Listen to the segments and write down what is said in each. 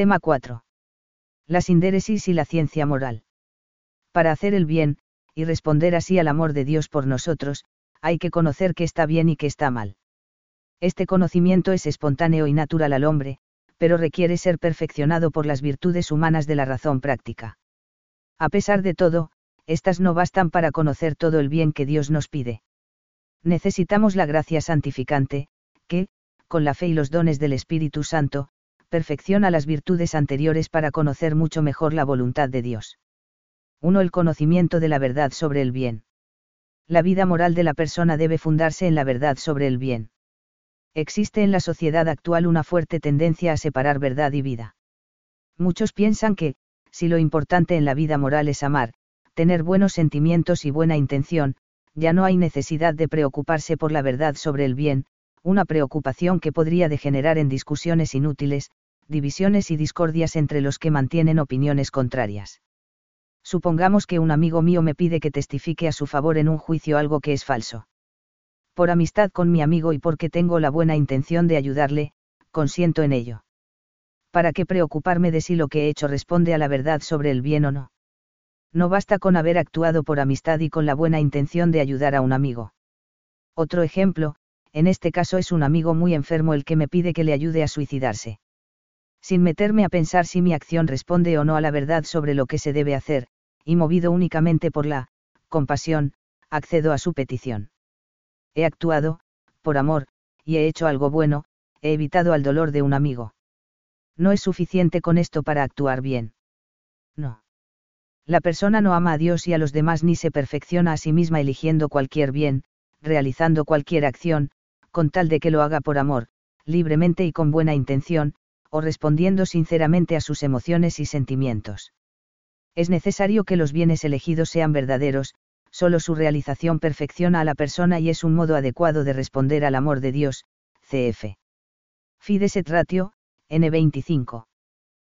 Tema 4. La sindéresis y la ciencia moral. Para hacer el bien, y responder así al amor de Dios por nosotros, hay que conocer qué está bien y qué está mal. Este conocimiento es espontáneo y natural al hombre, pero requiere ser perfeccionado por las virtudes humanas de la razón práctica. A pesar de todo, estas no bastan para conocer todo el bien que Dios nos pide. Necesitamos la gracia santificante, que, con la fe y los dones del Espíritu Santo, perfecciona las virtudes anteriores para conocer mucho mejor la voluntad de Dios. 1. El conocimiento de la verdad sobre el bien. La vida moral de la persona debe fundarse en la verdad sobre el bien. Existe en la sociedad actual una fuerte tendencia a separar verdad y vida. Muchos piensan que, si lo importante en la vida moral es amar, tener buenos sentimientos y buena intención, ya no hay necesidad de preocuparse por la verdad sobre el bien, una preocupación que podría degenerar en discusiones inútiles, divisiones y discordias entre los que mantienen opiniones contrarias. Supongamos que un amigo mío me pide que testifique a su favor en un juicio algo que es falso. Por amistad con mi amigo y porque tengo la buena intención de ayudarle, consiento en ello. ¿Para qué preocuparme de si lo que he hecho responde a la verdad sobre el bien o no? No basta con haber actuado por amistad y con la buena intención de ayudar a un amigo. Otro ejemplo, en este caso es un amigo muy enfermo el que me pide que le ayude a suicidarse. Sin meterme a pensar si mi acción responde o no a la verdad sobre lo que se debe hacer, y movido únicamente por la compasión, accedo a su petición. He actuado, por amor, y he hecho algo bueno, he evitado al dolor de un amigo. No es suficiente con esto para actuar bien. No. La persona no ama a Dios y a los demás ni se perfecciona a sí misma eligiendo cualquier bien, realizando cualquier acción, con tal de que lo haga por amor, libremente y con buena intención, o respondiendo sinceramente a sus emociones y sentimientos. Es necesario que los bienes elegidos sean verdaderos, solo su realización perfecciona a la persona y es un modo adecuado de responder al amor de Dios, cf. Fides et ratio, N25.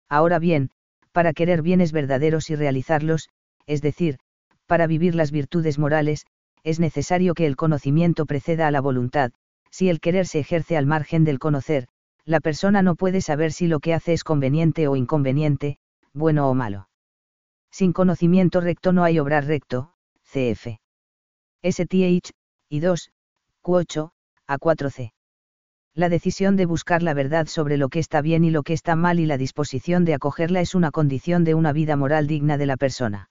Ahora bien, para querer bienes verdaderos y realizarlos, es decir, para vivir las virtudes morales, es necesario que el conocimiento preceda a la voluntad, si el querer se ejerce al margen del conocer, la persona no puede saber si lo que hace es conveniente o inconveniente, bueno o malo. Sin conocimiento recto no hay obrar recto, cf. STH, y 2, Q8, A4C la decisión de buscar la verdad sobre lo que está bien y lo que está mal y la disposición de acogerla es una condición de una vida moral digna de la persona.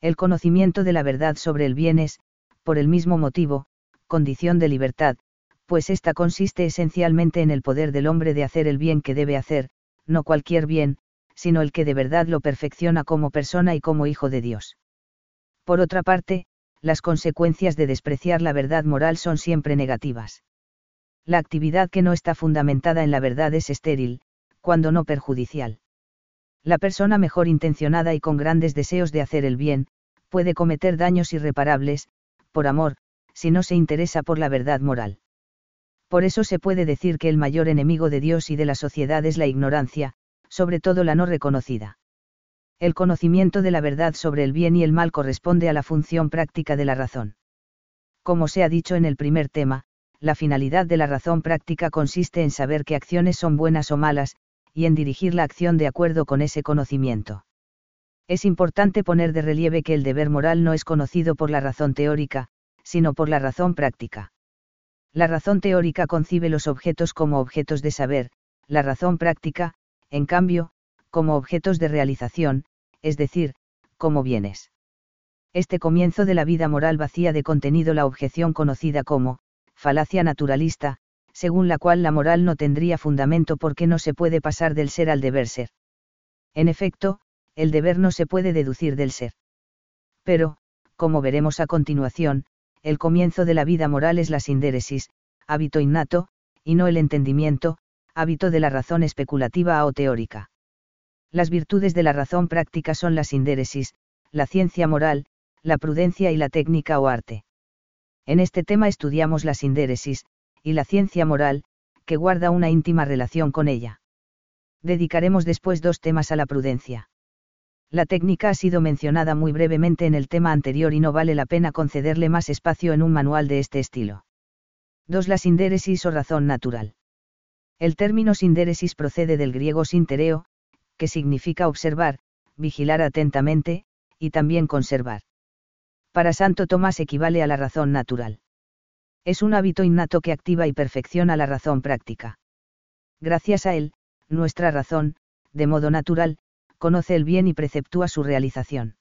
El conocimiento de la verdad sobre el bien es, por el mismo motivo, condición de libertad, pues ésta consiste esencialmente en el poder del hombre de hacer el bien que debe hacer, no cualquier bien, sino el que de verdad lo perfecciona como persona y como hijo de Dios. Por otra parte, las consecuencias de despreciar la verdad moral son siempre negativas. La actividad que no está fundamentada en la verdad es estéril, cuando no perjudicial. La persona mejor intencionada y con grandes deseos de hacer el bien, puede cometer daños irreparables, por amor, si no se interesa por la verdad moral. Por eso se puede decir que el mayor enemigo de Dios y de la sociedad es la ignorancia, sobre todo la no reconocida. El conocimiento de la verdad sobre el bien y el mal corresponde a la función práctica de la razón. Como se ha dicho en el primer tema, la finalidad de la razón práctica consiste en saber qué acciones son buenas o malas, y en dirigir la acción de acuerdo con ese conocimiento. Es importante poner de relieve que el deber moral no es conocido por la razón teórica, sino por la razón práctica. La razón teórica concibe los objetos como objetos de saber, la razón práctica, en cambio, como objetos de realización, es decir, como bienes. Este comienzo de la vida moral vacía de contenido la objeción conocida como, falacia naturalista, según la cual la moral no tendría fundamento porque no se puede pasar del ser al deber ser. En efecto, el deber no se puede deducir del ser. Pero, como veremos a continuación, el comienzo de la vida moral es la sindéresis, hábito innato, y no el entendimiento, hábito de la razón especulativa o teórica. Las virtudes de la razón práctica son la sindéresis, la ciencia moral, la prudencia y la técnica o arte. En este tema estudiamos la sindéresis, y la ciencia moral, que guarda una íntima relación con ella. Dedicaremos después dos temas a la prudencia. La técnica ha sido mencionada muy brevemente en el tema anterior y no vale la pena concederle más espacio en un manual de este estilo. 2. La sindéresis o razón natural. El término sindéresis procede del griego sintereo, que significa observar, vigilar atentamente, y también conservar. Para Santo Tomás equivale a la razón natural. Es un hábito innato que activa y perfecciona la razón práctica. Gracias a él, nuestra razón, de modo natural, conoce el bien y preceptúa su realización.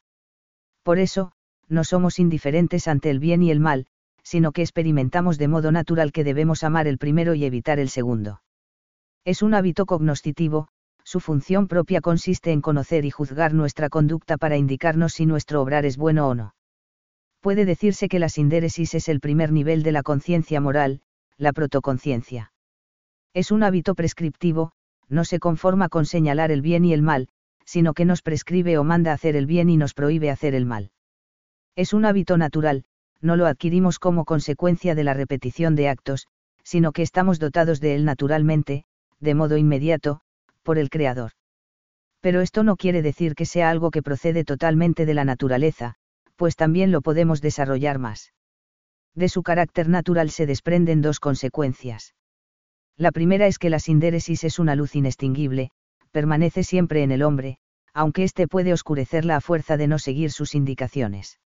Por eso, no somos indiferentes ante el bien y el mal, sino que experimentamos de modo natural que debemos amar el primero y evitar el segundo. Es un hábito cognoscitivo, su función propia consiste en conocer y juzgar nuestra conducta para indicarnos si nuestro obrar es bueno o no. Puede decirse que la sindéresis es el primer nivel de la conciencia moral, la protoconciencia. Es un hábito prescriptivo, no se conforma con señalar el bien y el mal, sino que nos prescribe o manda hacer el bien y nos prohíbe hacer el mal. Es un hábito natural, no lo adquirimos como consecuencia de la repetición de actos, sino que estamos dotados de él naturalmente, de modo inmediato, por el Creador. Pero esto no quiere decir que sea algo que procede totalmente de la naturaleza, pues también lo podemos desarrollar más. De su carácter natural se desprenden dos consecuencias. La primera es que la sindéresis es una luz inextinguible, permanece siempre en el hombre, aunque éste puede oscurecerla a fuerza de no seguir sus indicaciones.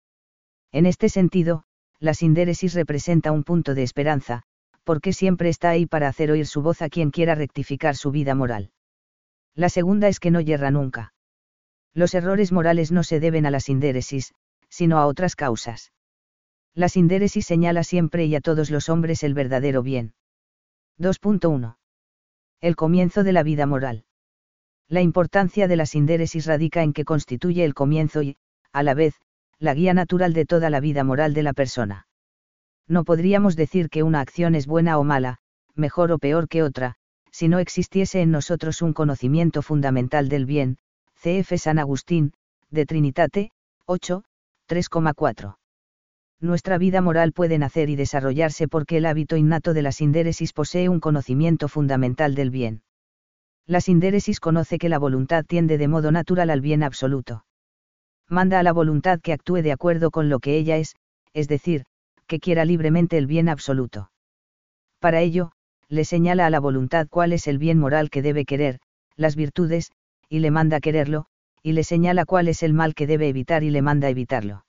En este sentido, la sindéresis representa un punto de esperanza, porque siempre está ahí para hacer oír su voz a quien quiera rectificar su vida moral. La segunda es que no yerra nunca. Los errores morales no se deben a la sindéresis, sino a otras causas. La sindéresis señala siempre y a todos los hombres el verdadero bien. 2.1. El comienzo de la vida moral. La importancia de la sindéresis radica en que constituye el comienzo y, a la vez, la guía natural de toda la vida moral de la persona. No podríamos decir que una acción es buena o mala, mejor o peor que otra, si no existiese en nosotros un conocimiento fundamental del bien, CF San Agustín, de Trinitate, 8, 3,4. Nuestra vida moral puede nacer y desarrollarse porque el hábito innato de la sindéresis posee un conocimiento fundamental del bien. La sindéresis conoce que la voluntad tiende de modo natural al bien absoluto manda a la voluntad que actúe de acuerdo con lo que ella es, es decir, que quiera libremente el bien absoluto. Para ello, le señala a la voluntad cuál es el bien moral que debe querer, las virtudes, y le manda quererlo, y le señala cuál es el mal que debe evitar y le manda evitarlo.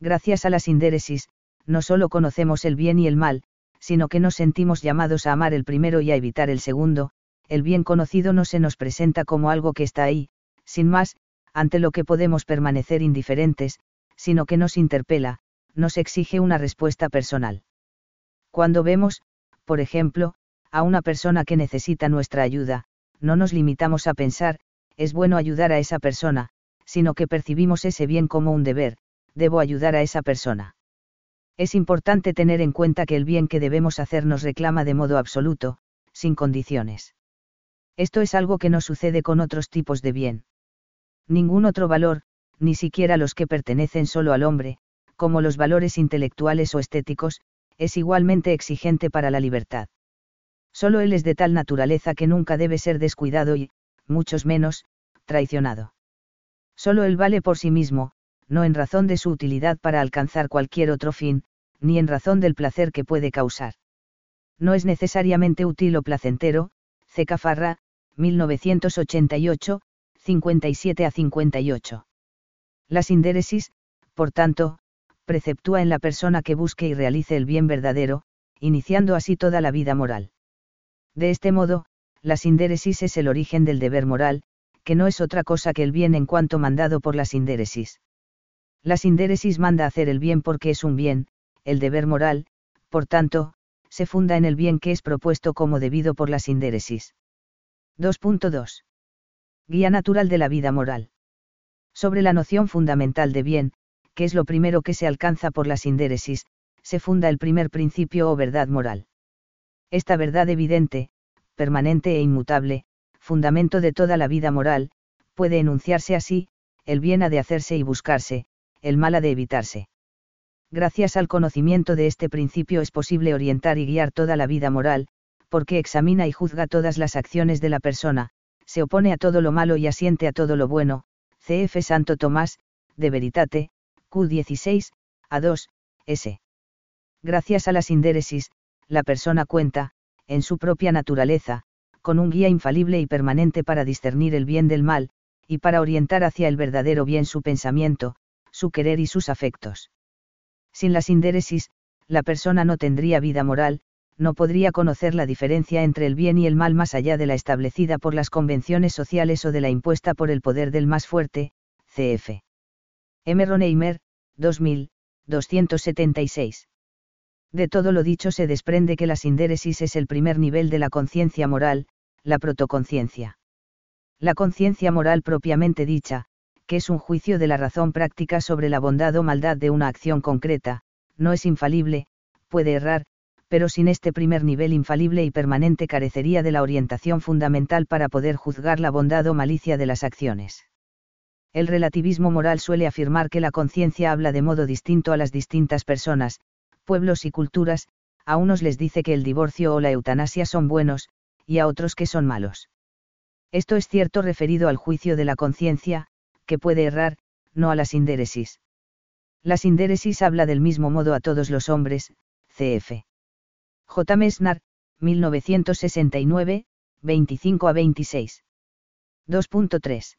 Gracias a la sindéresis, no solo conocemos el bien y el mal, sino que nos sentimos llamados a amar el primero y a evitar el segundo, el bien conocido no se nos presenta como algo que está ahí, sin más, ante lo que podemos permanecer indiferentes, sino que nos interpela, nos exige una respuesta personal. Cuando vemos, por ejemplo, a una persona que necesita nuestra ayuda, no nos limitamos a pensar, es bueno ayudar a esa persona, sino que percibimos ese bien como un deber, debo ayudar a esa persona. Es importante tener en cuenta que el bien que debemos hacer nos reclama de modo absoluto, sin condiciones. Esto es algo que no sucede con otros tipos de bien ningún otro valor, ni siquiera los que pertenecen solo al hombre, como los valores intelectuales o estéticos, es igualmente exigente para la libertad. Solo él es de tal naturaleza que nunca debe ser descuidado y, muchos menos, traicionado. Solo él vale por sí mismo, no en razón de su utilidad para alcanzar cualquier otro fin, ni en razón del placer que puede causar. No es necesariamente útil o placentero, C. Cafarra, 1988, 57 a 58. La sindéresis, por tanto, preceptúa en la persona que busque y realice el bien verdadero, iniciando así toda la vida moral. De este modo, la sindéresis es el origen del deber moral, que no es otra cosa que el bien en cuanto mandado por la sindéresis. La sindéresis manda hacer el bien porque es un bien, el deber moral, por tanto, se funda en el bien que es propuesto como debido por la sindéresis. 2.2. Guía natural de la vida moral. Sobre la noción fundamental de bien, que es lo primero que se alcanza por la sindéresis, se funda el primer principio o verdad moral. Esta verdad evidente, permanente e inmutable, fundamento de toda la vida moral, puede enunciarse así, el bien ha de hacerse y buscarse, el mal ha de evitarse. Gracias al conocimiento de este principio es posible orientar y guiar toda la vida moral, porque examina y juzga todas las acciones de la persona, se opone a todo lo malo y asiente a todo lo bueno, CF Santo Tomás, de Veritate, Q16, A2, S. Gracias a la sindéresis, la persona cuenta, en su propia naturaleza, con un guía infalible y permanente para discernir el bien del mal, y para orientar hacia el verdadero bien su pensamiento, su querer y sus afectos. Sin la sindéresis, la persona no tendría vida moral, no podría conocer la diferencia entre el bien y el mal más allá de la establecida por las convenciones sociales o de la impuesta por el poder del más fuerte, cf. M. Ronheimer, 2000, 276. De todo lo dicho se desprende que la sindéresis es el primer nivel de la conciencia moral, la protoconciencia. La conciencia moral propiamente dicha, que es un juicio de la razón práctica sobre la bondad o maldad de una acción concreta, no es infalible, puede errar, pero sin este primer nivel infalible y permanente carecería de la orientación fundamental para poder juzgar la bondad o malicia de las acciones. El relativismo moral suele afirmar que la conciencia habla de modo distinto a las distintas personas, pueblos y culturas, a unos les dice que el divorcio o la eutanasia son buenos, y a otros que son malos. Esto es cierto referido al juicio de la conciencia, que puede errar, no a la sindéresis. La sindéresis habla del mismo modo a todos los hombres, cf. J. Mesnar, 1969, 25 a 26. 2.3.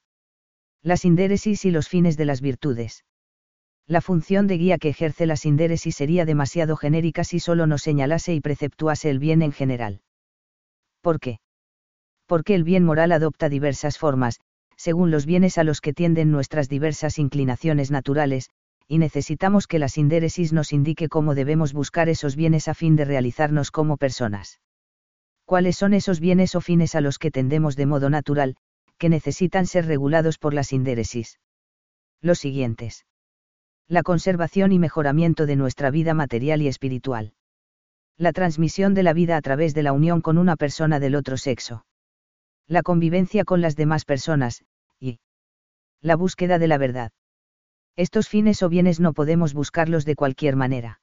La sindéresis y los fines de las virtudes. La función de guía que ejerce la sindéresis sería demasiado genérica si solo nos señalase y preceptuase el bien en general. ¿Por qué? Porque el bien moral adopta diversas formas, según los bienes a los que tienden nuestras diversas inclinaciones naturales, y necesitamos que la sindéresis nos indique cómo debemos buscar esos bienes a fin de realizarnos como personas. ¿Cuáles son esos bienes o fines a los que tendemos de modo natural, que necesitan ser regulados por la sindéresis? Los siguientes. La conservación y mejoramiento de nuestra vida material y espiritual. La transmisión de la vida a través de la unión con una persona del otro sexo. La convivencia con las demás personas, y la búsqueda de la verdad. Estos fines o bienes no podemos buscarlos de cualquier manera.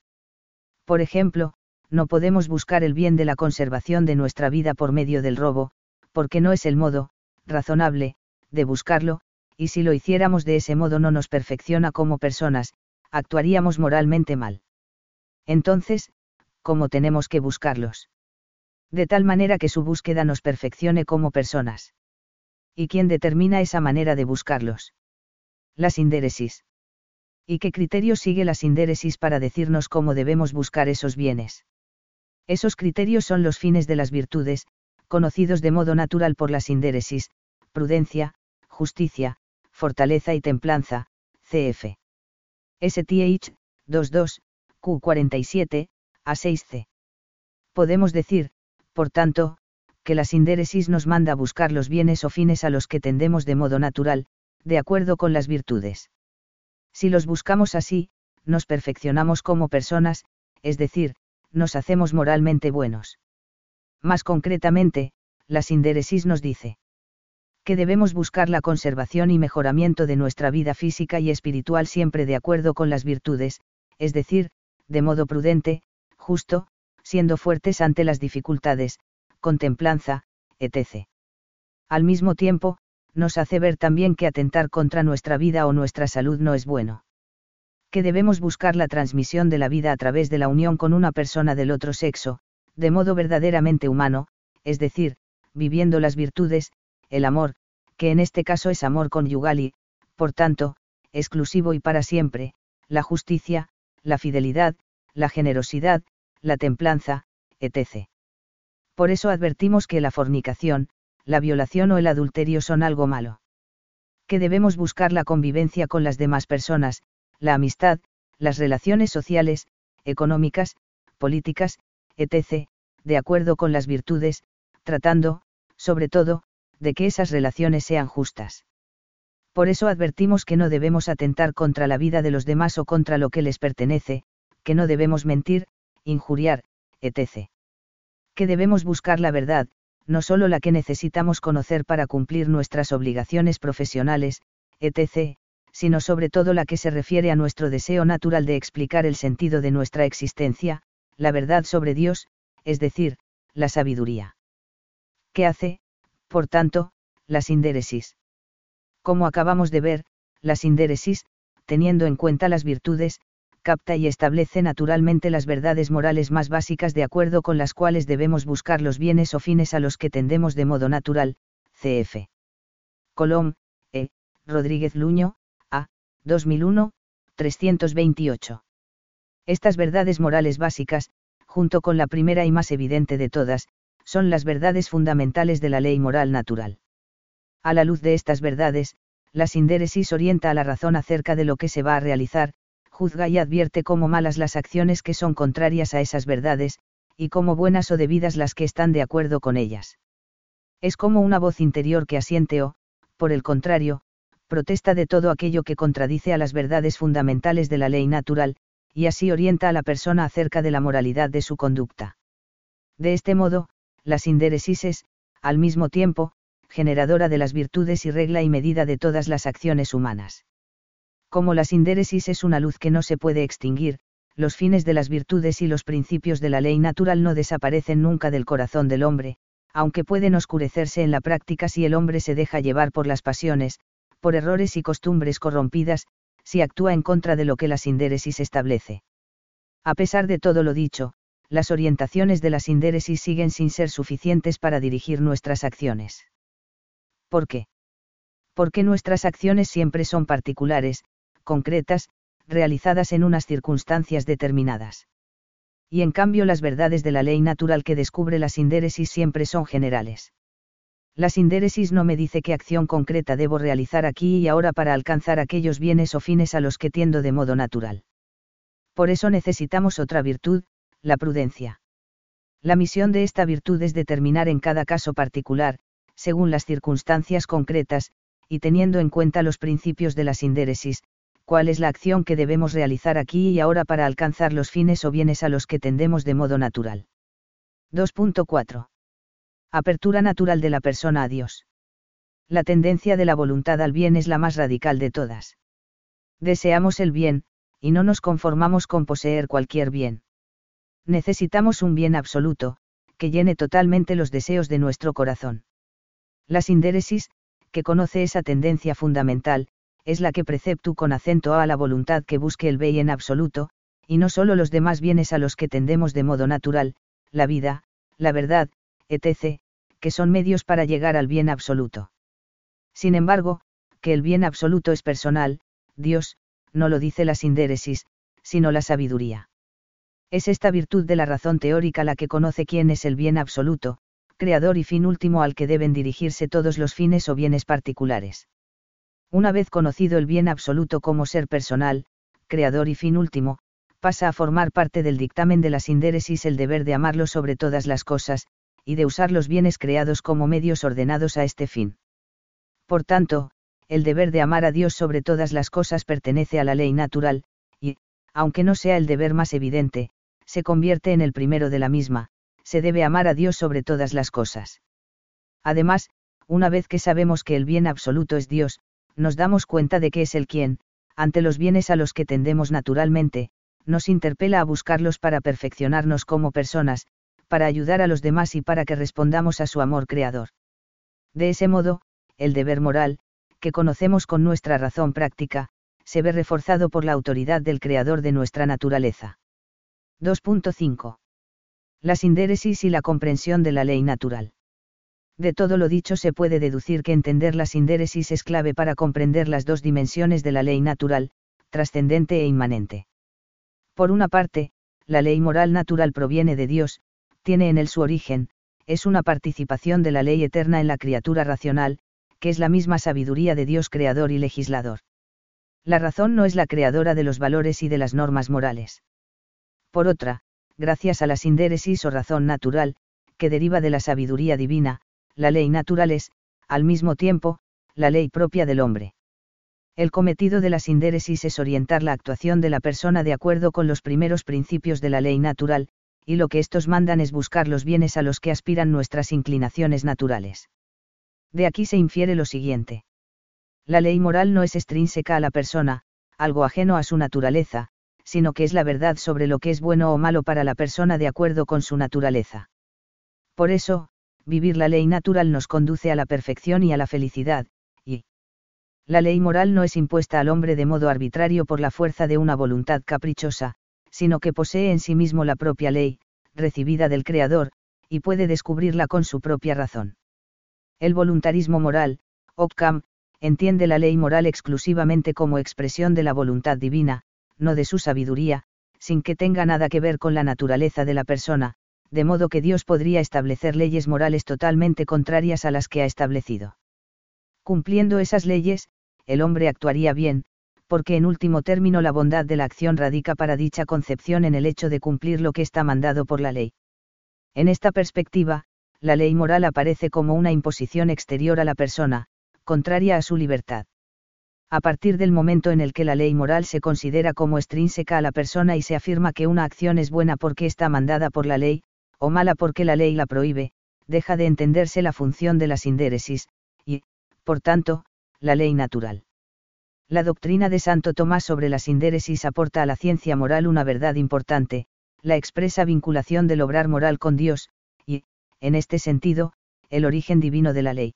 Por ejemplo, no podemos buscar el bien de la conservación de nuestra vida por medio del robo, porque no es el modo, razonable, de buscarlo, y si lo hiciéramos de ese modo no nos perfecciona como personas, actuaríamos moralmente mal. Entonces, ¿cómo tenemos que buscarlos? De tal manera que su búsqueda nos perfeccione como personas. ¿Y quién determina esa manera de buscarlos? La sindéresis. ¿Y qué criterio sigue la sindéresis para decirnos cómo debemos buscar esos bienes? Esos criterios son los fines de las virtudes, conocidos de modo natural por la sindéresis, prudencia, justicia, fortaleza y templanza, cf. STH, 22, Q47, A6C. Podemos decir, por tanto, que la sindéresis nos manda a buscar los bienes o fines a los que tendemos de modo natural, de acuerdo con las virtudes. Si los buscamos así, nos perfeccionamos como personas, es decir, nos hacemos moralmente buenos. Más concretamente, la sindéresis nos dice que debemos buscar la conservación y mejoramiento de nuestra vida física y espiritual siempre de acuerdo con las virtudes, es decir, de modo prudente, justo, siendo fuertes ante las dificultades, con templanza, etc. Al mismo tiempo, nos hace ver también que atentar contra nuestra vida o nuestra salud no es bueno. Que debemos buscar la transmisión de la vida a través de la unión con una persona del otro sexo, de modo verdaderamente humano, es decir, viviendo las virtudes, el amor, que en este caso es amor conyugal y, por tanto, exclusivo y para siempre, la justicia, la fidelidad, la generosidad, la templanza, etc. Por eso advertimos que la fornicación, la violación o el adulterio son algo malo. Que debemos buscar la convivencia con las demás personas, la amistad, las relaciones sociales, económicas, políticas, etc., de acuerdo con las virtudes, tratando, sobre todo, de que esas relaciones sean justas. Por eso advertimos que no debemos atentar contra la vida de los demás o contra lo que les pertenece, que no debemos mentir, injuriar, etc. Que debemos buscar la verdad, no solo la que necesitamos conocer para cumplir nuestras obligaciones profesionales, etc., sino sobre todo la que se refiere a nuestro deseo natural de explicar el sentido de nuestra existencia, la verdad sobre Dios, es decir, la sabiduría. ¿Qué hace, por tanto, la sindéresis? Como acabamos de ver, la sindéresis, teniendo en cuenta las virtudes, capta y establece naturalmente las verdades morales más básicas de acuerdo con las cuales debemos buscar los bienes o fines a los que tendemos de modo natural, cf. Colom, E. Rodríguez Luño, A. 2001, 328. Estas verdades morales básicas, junto con la primera y más evidente de todas, son las verdades fundamentales de la ley moral natural. A la luz de estas verdades, la sindéresis orienta a la razón acerca de lo que se va a realizar, juzga y advierte como malas las acciones que son contrarias a esas verdades, y como buenas o debidas las que están de acuerdo con ellas. Es como una voz interior que asiente o, por el contrario, protesta de todo aquello que contradice a las verdades fundamentales de la ley natural, y así orienta a la persona acerca de la moralidad de su conducta. De este modo, la sindéresis es, al mismo tiempo, generadora de las virtudes y regla y medida de todas las acciones humanas. Como la sindéresis es una luz que no se puede extinguir, los fines de las virtudes y los principios de la ley natural no desaparecen nunca del corazón del hombre, aunque pueden oscurecerse en la práctica si el hombre se deja llevar por las pasiones, por errores y costumbres corrompidas, si actúa en contra de lo que la sindéresis establece. A pesar de todo lo dicho, las orientaciones de la sindéresis siguen sin ser suficientes para dirigir nuestras acciones. ¿Por qué? Porque nuestras acciones siempre son particulares, concretas, realizadas en unas circunstancias determinadas. Y en cambio las verdades de la ley natural que descubre la sindéresis siempre son generales. La sindéresis no me dice qué acción concreta debo realizar aquí y ahora para alcanzar aquellos bienes o fines a los que tiendo de modo natural. Por eso necesitamos otra virtud, la prudencia. La misión de esta virtud es determinar en cada caso particular, según las circunstancias concretas, y teniendo en cuenta los principios de la sindéresis, cuál es la acción que debemos realizar aquí y ahora para alcanzar los fines o bienes a los que tendemos de modo natural. 2.4. Apertura natural de la persona a Dios. La tendencia de la voluntad al bien es la más radical de todas. Deseamos el bien, y no nos conformamos con poseer cualquier bien. Necesitamos un bien absoluto, que llene totalmente los deseos de nuestro corazón. La sindéresis, que conoce esa tendencia fundamental, es la que preceptu con acento a la voluntad que busque el bien en absoluto, y no solo los demás bienes a los que tendemos de modo natural, la vida, la verdad, etc., que son medios para llegar al bien absoluto. Sin embargo, que el bien absoluto es personal, Dios, no lo dice la sindéresis, sino la sabiduría. Es esta virtud de la razón teórica la que conoce quién es el bien absoluto, creador y fin último al que deben dirigirse todos los fines o bienes particulares. Una vez conocido el bien absoluto como ser personal, creador y fin último, pasa a formar parte del dictamen de la sindéresis el deber de amarlo sobre todas las cosas, y de usar los bienes creados como medios ordenados a este fin. Por tanto, el deber de amar a Dios sobre todas las cosas pertenece a la ley natural, y, aunque no sea el deber más evidente, se convierte en el primero de la misma, se debe amar a Dios sobre todas las cosas. Además, una vez que sabemos que el bien absoluto es Dios, nos damos cuenta de que es el quien, ante los bienes a los que tendemos naturalmente, nos interpela a buscarlos para perfeccionarnos como personas, para ayudar a los demás y para que respondamos a su amor creador. De ese modo, el deber moral, que conocemos con nuestra razón práctica, se ve reforzado por la autoridad del creador de nuestra naturaleza. 2.5. La sindéresis y la comprensión de la ley natural. De todo lo dicho se puede deducir que entender la sindéresis es clave para comprender las dos dimensiones de la ley natural, trascendente e inmanente. Por una parte, la ley moral natural proviene de Dios, tiene en él su origen, es una participación de la ley eterna en la criatura racional, que es la misma sabiduría de Dios creador y legislador. La razón no es la creadora de los valores y de las normas morales. Por otra, gracias a la sindéresis o razón natural, que deriva de la sabiduría divina, la ley natural es, al mismo tiempo, la ley propia del hombre. El cometido de la sindéresis es orientar la actuación de la persona de acuerdo con los primeros principios de la ley natural, y lo que estos mandan es buscar los bienes a los que aspiran nuestras inclinaciones naturales. De aquí se infiere lo siguiente. La ley moral no es extrínseca a la persona, algo ajeno a su naturaleza, sino que es la verdad sobre lo que es bueno o malo para la persona de acuerdo con su naturaleza. Por eso, vivir la ley natural nos conduce a la perfección y a la felicidad, y La ley moral no es impuesta al hombre de modo arbitrario por la fuerza de una voluntad caprichosa, sino que posee en sí mismo la propia ley, recibida del Creador, y puede descubrirla con su propia razón. El voluntarismo moral, Occam, entiende la ley moral exclusivamente como expresión de la voluntad divina, no de su sabiduría, sin que tenga nada que ver con la naturaleza de la persona, de modo que Dios podría establecer leyes morales totalmente contrarias a las que ha establecido. Cumpliendo esas leyes, el hombre actuaría bien, porque en último término la bondad de la acción radica para dicha concepción en el hecho de cumplir lo que está mandado por la ley. En esta perspectiva, la ley moral aparece como una imposición exterior a la persona, contraria a su libertad. A partir del momento en el que la ley moral se considera como extrínseca a la persona y se afirma que una acción es buena porque está mandada por la ley, o mala porque la ley la prohíbe, deja de entenderse la función de la sindéresis, y, por tanto, la ley natural. La doctrina de Santo Tomás sobre la sindéresis aporta a la ciencia moral una verdad importante, la expresa vinculación del obrar moral con Dios, y, en este sentido, el origen divino de la ley.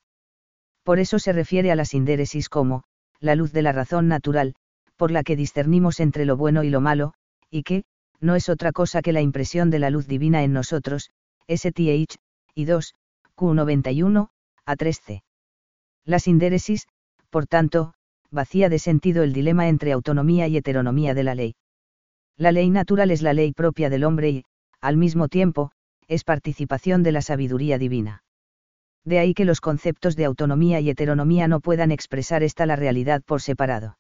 Por eso se refiere a la sindéresis como, la luz de la razón natural, por la que discernimos entre lo bueno y lo malo, y que, no es otra cosa que la impresión de la luz divina en nosotros, STH, y 2, Q91, a 3C. La sindéresis, por tanto, vacía de sentido el dilema entre autonomía y heteronomía de la ley. La ley natural es la ley propia del hombre y, al mismo tiempo, es participación de la sabiduría divina. De ahí que los conceptos de autonomía y heteronomía no puedan expresar esta la realidad por separado.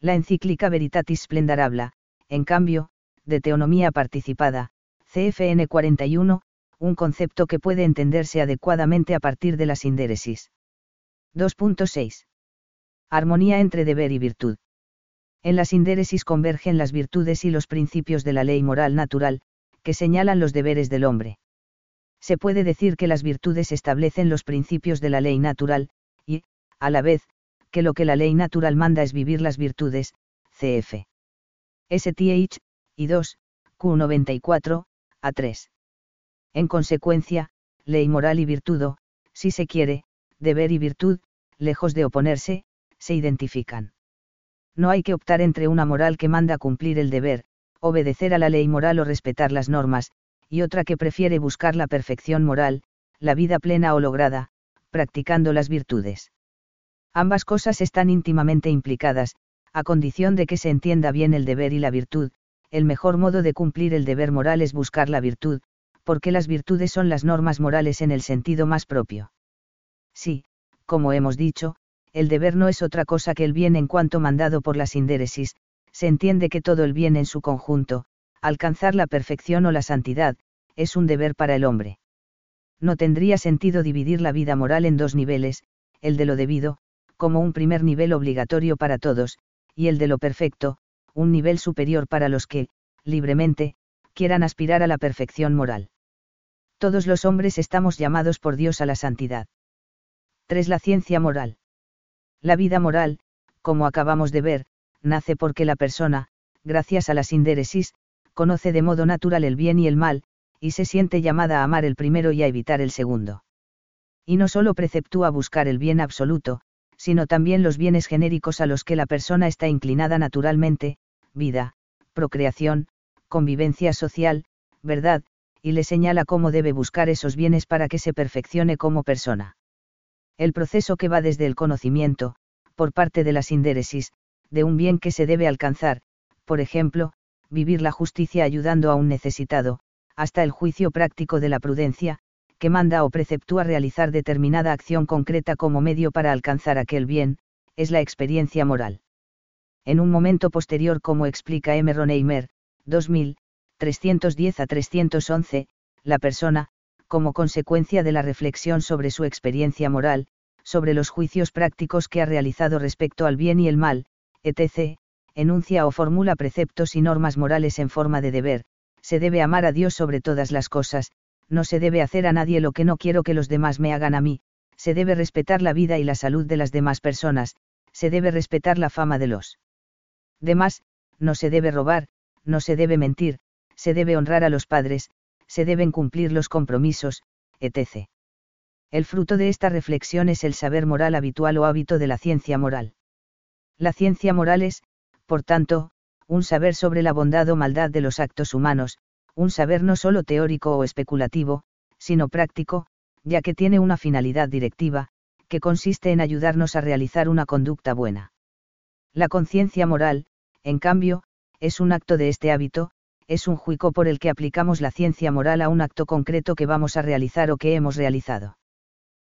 La encíclica Veritatis Splendor habla, en cambio, de teonomía participada, CFN 41, un concepto que puede entenderse adecuadamente a partir de la sindéresis. 2.6. Armonía entre deber y virtud. En la sindéresis convergen las virtudes y los principios de la ley moral natural, que señalan los deberes del hombre. Se puede decir que las virtudes establecen los principios de la ley natural, y, a la vez, que lo que la ley natural manda es vivir las virtudes, cf. STH, y 2, Q94, A3. En consecuencia, ley moral y virtud, si se quiere, deber y virtud, lejos de oponerse, se identifican. No hay que optar entre una moral que manda cumplir el deber, obedecer a la ley moral o respetar las normas, y otra que prefiere buscar la perfección moral, la vida plena o lograda, practicando las virtudes. Ambas cosas están íntimamente implicadas, a condición de que se entienda bien el deber y la virtud, el mejor modo de cumplir el deber moral es buscar la virtud, porque las virtudes son las normas morales en el sentido más propio. Sí, como hemos dicho, el deber no es otra cosa que el bien en cuanto mandado por la sindéresis, se entiende que todo el bien en su conjunto, alcanzar la perfección o la santidad, es un deber para el hombre. No tendría sentido dividir la vida moral en dos niveles, el de lo debido, como un primer nivel obligatorio para todos, y el de lo perfecto, un nivel superior para los que, libremente, quieran aspirar a la perfección moral. Todos los hombres estamos llamados por Dios a la santidad. 3. La ciencia moral. La vida moral, como acabamos de ver, nace porque la persona, gracias a la sindéresis, conoce de modo natural el bien y el mal, y se siente llamada a amar el primero y a evitar el segundo. Y no solo preceptúa buscar el bien absoluto, sino también los bienes genéricos a los que la persona está inclinada naturalmente, vida, procreación, convivencia social, verdad, y le señala cómo debe buscar esos bienes para que se perfeccione como persona. El proceso que va desde el conocimiento, por parte de la sindéresis, de un bien que se debe alcanzar, por ejemplo, vivir la justicia ayudando a un necesitado, hasta el juicio práctico de la prudencia, que manda o preceptúa realizar determinada acción concreta como medio para alcanzar aquel bien, es la experiencia moral. En un momento posterior, como explica M. Roneimer, 2000, 310 a 311, la persona, como consecuencia de la reflexión sobre su experiencia moral, sobre los juicios prácticos que ha realizado respecto al bien y el mal, etc., enuncia o formula preceptos y normas morales en forma de deber, se debe amar a Dios sobre todas las cosas, no se debe hacer a nadie lo que no quiero que los demás me hagan a mí, se debe respetar la vida y la salud de las demás personas, se debe respetar la fama de los demás, no se debe robar, no se debe mentir, se debe honrar a los padres, se deben cumplir los compromisos, etc. El fruto de esta reflexión es el saber moral habitual o hábito de la ciencia moral. La ciencia moral es, por tanto, un saber sobre la bondad o maldad de los actos humanos, un saber no solo teórico o especulativo, sino práctico, ya que tiene una finalidad directiva, que consiste en ayudarnos a realizar una conducta buena. La conciencia moral, en cambio, es un acto de este hábito, es un juicio por el que aplicamos la ciencia moral a un acto concreto que vamos a realizar o que hemos realizado.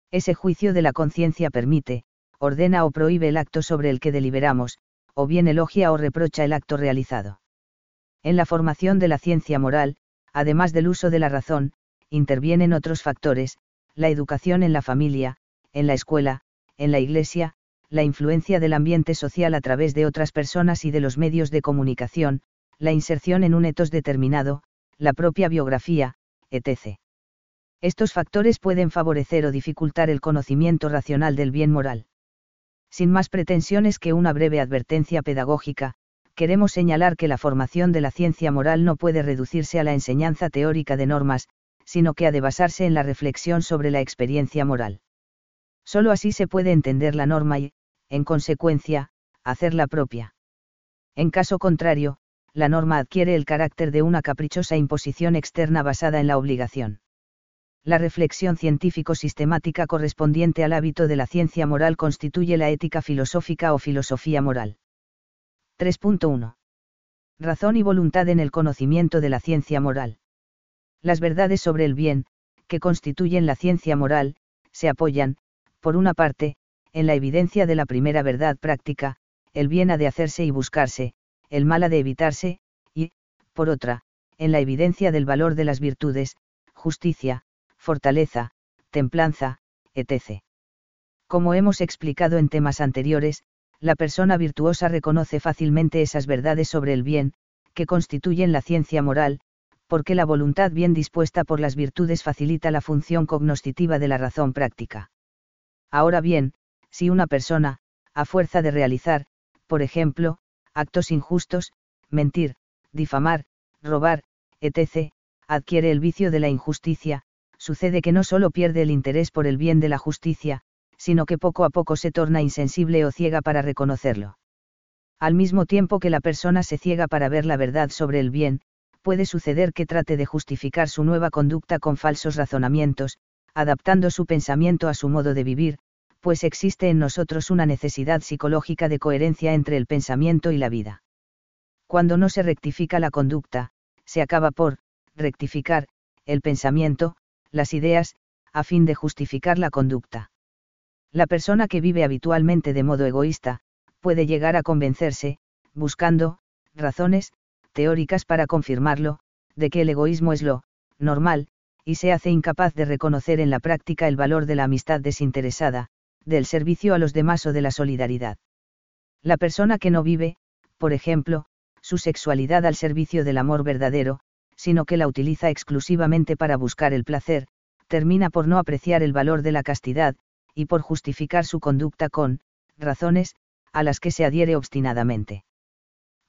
Ese juicio de la conciencia permite, ordena o prohíbe el acto sobre el que deliberamos, o bien elogia o reprocha el acto realizado. En la formación de la ciencia moral, además del uso de la razón, intervienen otros factores, la educación en la familia, en la escuela, en la iglesia, la influencia del ambiente social a través de otras personas y de los medios de comunicación, la inserción en un etos determinado, la propia biografía, etc. Estos factores pueden favorecer o dificultar el conocimiento racional del bien moral. Sin más pretensiones que una breve advertencia pedagógica, queremos señalar que la formación de la ciencia moral no puede reducirse a la enseñanza teórica de normas, sino que ha de basarse en la reflexión sobre la experiencia moral. Solo así se puede entender la norma y, en consecuencia, hacerla propia. En caso contrario, la norma adquiere el carácter de una caprichosa imposición externa basada en la obligación. La reflexión científico-sistemática correspondiente al hábito de la ciencia moral constituye la ética filosófica o filosofía moral. 3.1. Razón y voluntad en el conocimiento de la ciencia moral. Las verdades sobre el bien, que constituyen la ciencia moral, se apoyan, por una parte, en la evidencia de la primera verdad práctica, el bien ha de hacerse y buscarse, el mal ha de evitarse, y, por otra, en la evidencia del valor de las virtudes, justicia, fortaleza, templanza, etc. Como hemos explicado en temas anteriores, la persona virtuosa reconoce fácilmente esas verdades sobre el bien, que constituyen la ciencia moral, porque la voluntad bien dispuesta por las virtudes facilita la función cognoscitiva de la razón práctica. Ahora bien, si una persona, a fuerza de realizar, por ejemplo, actos injustos, mentir, difamar, robar, etc., adquiere el vicio de la injusticia, sucede que no solo pierde el interés por el bien de la justicia, sino que poco a poco se torna insensible o ciega para reconocerlo. Al mismo tiempo que la persona se ciega para ver la verdad sobre el bien, puede suceder que trate de justificar su nueva conducta con falsos razonamientos, adaptando su pensamiento a su modo de vivir, pues existe en nosotros una necesidad psicológica de coherencia entre el pensamiento y la vida. Cuando no se rectifica la conducta, se acaba por, rectificar, el pensamiento, las ideas, a fin de justificar la conducta. La persona que vive habitualmente de modo egoísta, puede llegar a convencerse, buscando, razones, teóricas para confirmarlo, de que el egoísmo es lo, normal, y se hace incapaz de reconocer en la práctica el valor de la amistad desinteresada, del servicio a los demás o de la solidaridad. La persona que no vive, por ejemplo, su sexualidad al servicio del amor verdadero, sino que la utiliza exclusivamente para buscar el placer, termina por no apreciar el valor de la castidad, y por justificar su conducta con, razones, a las que se adhiere obstinadamente.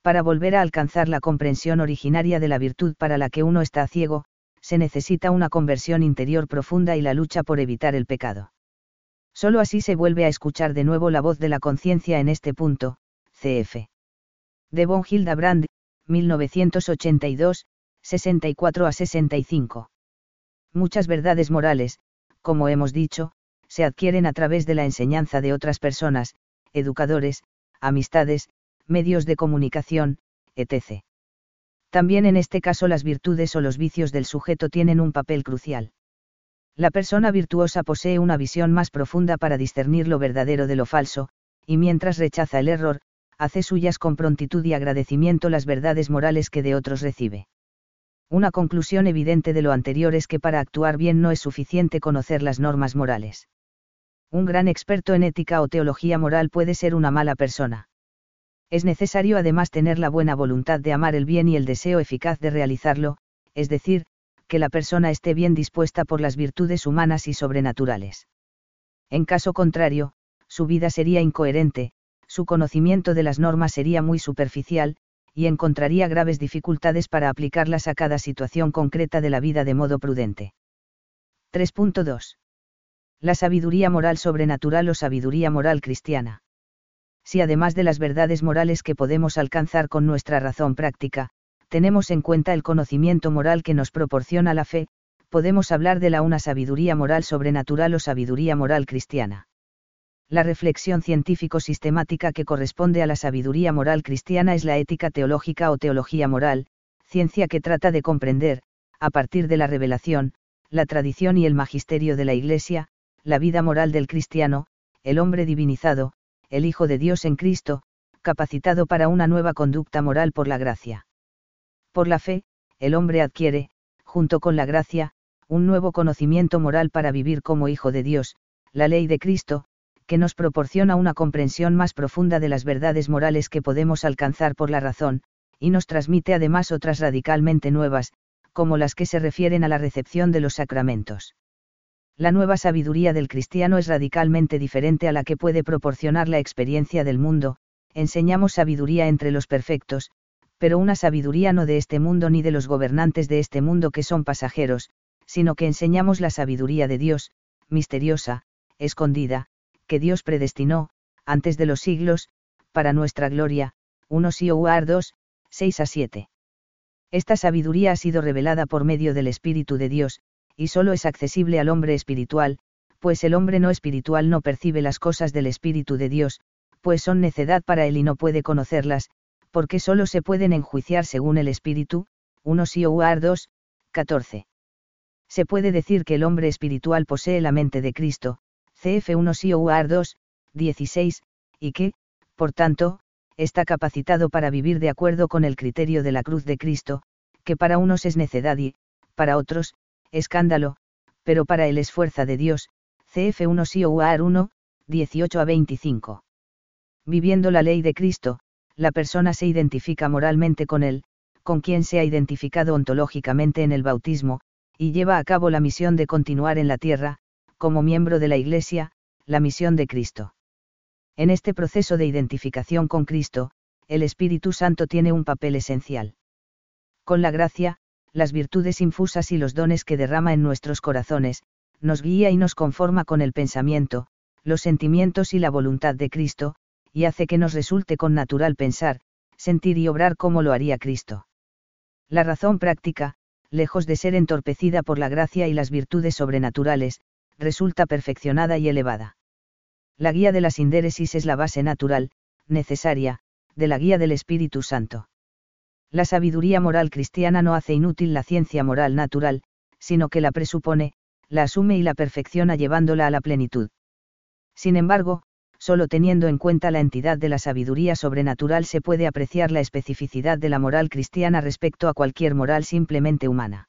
Para volver a alcanzar la comprensión originaria de la virtud para la que uno está ciego, se necesita una conversión interior profunda y la lucha por evitar el pecado. Solo así se vuelve a escuchar de nuevo la voz de la conciencia en este punto, cf. De von Hildebrand, 1982, 64 a 65. Muchas verdades morales, como hemos dicho, se adquieren a través de la enseñanza de otras personas, educadores, amistades, medios de comunicación, etc. También en este caso las virtudes o los vicios del sujeto tienen un papel crucial. La persona virtuosa posee una visión más profunda para discernir lo verdadero de lo falso, y mientras rechaza el error, hace suyas con prontitud y agradecimiento las verdades morales que de otros recibe. Una conclusión evidente de lo anterior es que para actuar bien no es suficiente conocer las normas morales. Un gran experto en ética o teología moral puede ser una mala persona. Es necesario además tener la buena voluntad de amar el bien y el deseo eficaz de realizarlo, es decir, que la persona esté bien dispuesta por las virtudes humanas y sobrenaturales. En caso contrario, su vida sería incoherente, su conocimiento de las normas sería muy superficial, y encontraría graves dificultades para aplicarlas a cada situación concreta de la vida de modo prudente. 3.2. La sabiduría moral sobrenatural o sabiduría moral cristiana. Si además de las verdades morales que podemos alcanzar con nuestra razón práctica, tenemos en cuenta el conocimiento moral que nos proporciona la fe, podemos hablar de la una sabiduría moral sobrenatural o sabiduría moral cristiana. La reflexión científico-sistemática que corresponde a la sabiduría moral cristiana es la ética teológica o teología moral, ciencia que trata de comprender, a partir de la revelación, la tradición y el magisterio de la Iglesia, la vida moral del cristiano, el hombre divinizado, el Hijo de Dios en Cristo, capacitado para una nueva conducta moral por la gracia. Por la fe, el hombre adquiere, junto con la gracia, un nuevo conocimiento moral para vivir como Hijo de Dios, la ley de Cristo, que nos proporciona una comprensión más profunda de las verdades morales que podemos alcanzar por la razón, y nos transmite además otras radicalmente nuevas, como las que se refieren a la recepción de los sacramentos. La nueva sabiduría del cristiano es radicalmente diferente a la que puede proporcionar la experiencia del mundo, enseñamos sabiduría entre los perfectos, pero una sabiduría no de este mundo ni de los gobernantes de este mundo que son pasajeros, sino que enseñamos la sabiduría de Dios, misteriosa, escondida, que Dios predestinó, antes de los siglos, para nuestra gloria. 1 Sioar 2, 6 a 7. Esta sabiduría ha sido revelada por medio del Espíritu de Dios, y solo es accesible al hombre espiritual, pues el hombre no espiritual no percibe las cosas del Espíritu de Dios, pues son necedad para él y no puede conocerlas, porque solo se pueden enjuiciar según el Espíritu. 1 Sioar 2, 14. Se puede decir que el hombre espiritual posee la mente de Cristo, CF 1 Sioar 2, 16, y que, por tanto, está capacitado para vivir de acuerdo con el criterio de la cruz de Cristo, que para unos es necedad y, para otros, escándalo, pero para él es fuerza de Dios, CF 1 UAR 1, 18 a 25. Viviendo la ley de Cristo, la persona se identifica moralmente con él, con quien se ha identificado ontológicamente en el bautismo, y lleva a cabo la misión de continuar en la tierra, como miembro de la Iglesia, la misión de Cristo. En este proceso de identificación con Cristo, el Espíritu Santo tiene un papel esencial. Con la gracia, las virtudes infusas y los dones que derrama en nuestros corazones, nos guía y nos conforma con el pensamiento, los sentimientos y la voluntad de Cristo, y hace que nos resulte con natural pensar, sentir y obrar como lo haría Cristo. La razón práctica, lejos de ser entorpecida por la gracia y las virtudes sobrenaturales, resulta perfeccionada y elevada la guía de la sindéresis es la base natural, necesaria, de la guía del Espíritu Santo. La sabiduría moral cristiana no hace inútil la ciencia moral natural, sino que la presupone, la asume y la perfecciona llevándola a la plenitud. Sin embargo, solo teniendo en cuenta la entidad de la sabiduría sobrenatural se puede apreciar la especificidad de la moral cristiana respecto a cualquier moral simplemente humana.